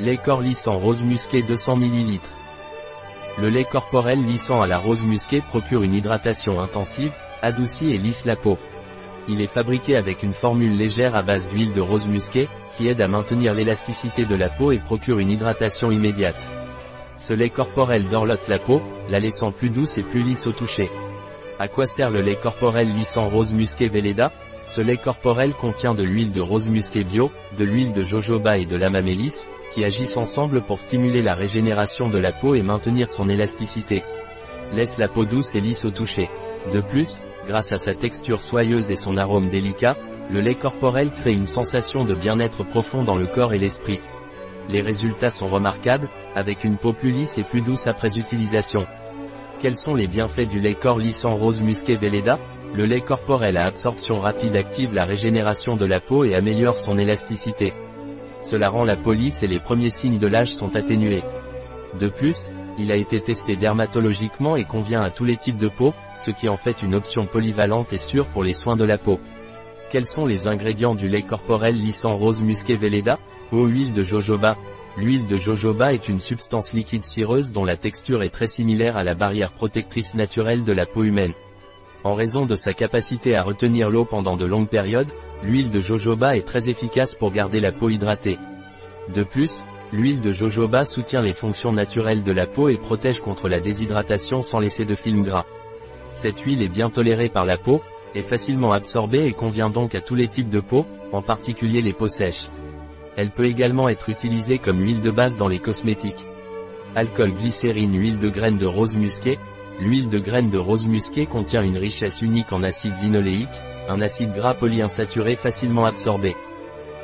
Lait corps lissant rose musqué 200 ml. Le lait corporel lissant à la rose musquée procure une hydratation intensive, adoucit et lisse la peau. Il est fabriqué avec une formule légère à base d'huile de rose musquée, qui aide à maintenir l'élasticité de la peau et procure une hydratation immédiate. Ce lait corporel dorlote la peau, la laissant plus douce et plus lisse au toucher. À quoi sert le lait corporel lissant rose musqué Velleda? Ce lait corporel contient de l'huile de rose musqué bio, de l'huile de jojoba et de l'amamélis, qui agissent ensemble pour stimuler la régénération de la peau et maintenir son élasticité. Laisse la peau douce et lisse au toucher. De plus, grâce à sa texture soyeuse et son arôme délicat, le lait corporel crée une sensation de bien-être profond dans le corps et l'esprit. Les résultats sont remarquables, avec une peau plus lisse et plus douce après utilisation. Quels sont les bienfaits du lait corps lissant rose musqué Velleda? Le lait corporel à absorption rapide active la régénération de la peau et améliore son élasticité. Cela rend la lisse et les premiers signes de l'âge sont atténués. De plus, il a été testé dermatologiquement et convient à tous les types de peau, ce qui en fait une option polyvalente et sûre pour les soins de la peau. Quels sont les ingrédients du lait corporel lissant rose musqué Velleda? Eau huile de jojoba. L'huile de jojoba est une substance liquide cireuse dont la texture est très similaire à la barrière protectrice naturelle de la peau humaine. En raison de sa capacité à retenir l'eau pendant de longues périodes, l'huile de jojoba est très efficace pour garder la peau hydratée. De plus, l'huile de jojoba soutient les fonctions naturelles de la peau et protège contre la déshydratation sans laisser de film gras. Cette huile est bien tolérée par la peau, est facilement absorbée et convient donc à tous les types de peau, en particulier les peaux sèches. Elle peut également être utilisée comme huile de base dans les cosmétiques. Alcool glycérine Huile de graines de rose musquée L'huile de graines de rose musquée contient une richesse unique en acide linoléique, un acide gras polyinsaturé facilement absorbé.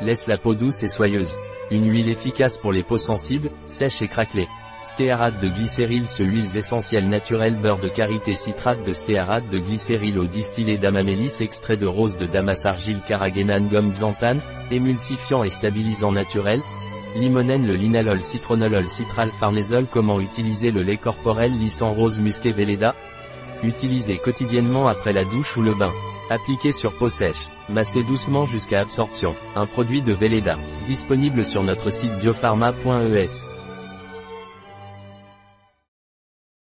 Laisse la peau douce et soyeuse. Une huile efficace pour les peaux sensibles, sèches et craquelées. Stéarate de glycéryl Ce huiles essentielles naturelles beurre de karité citrate de stéarate de glycéryl au distillé d'amamélis extrait de rose de damas argile carragénane gomme xanthane, émulsifiant et stabilisant naturel, limonène le linalol citronolol citral farnesol Comment utiliser le lait corporel lissant rose musqué Velleda Utilisez quotidiennement après la douche ou le bain. Appliquez sur peau sèche. Massez doucement jusqu'à absorption. Un produit de Velleda. Disponible sur notre site biopharma.es.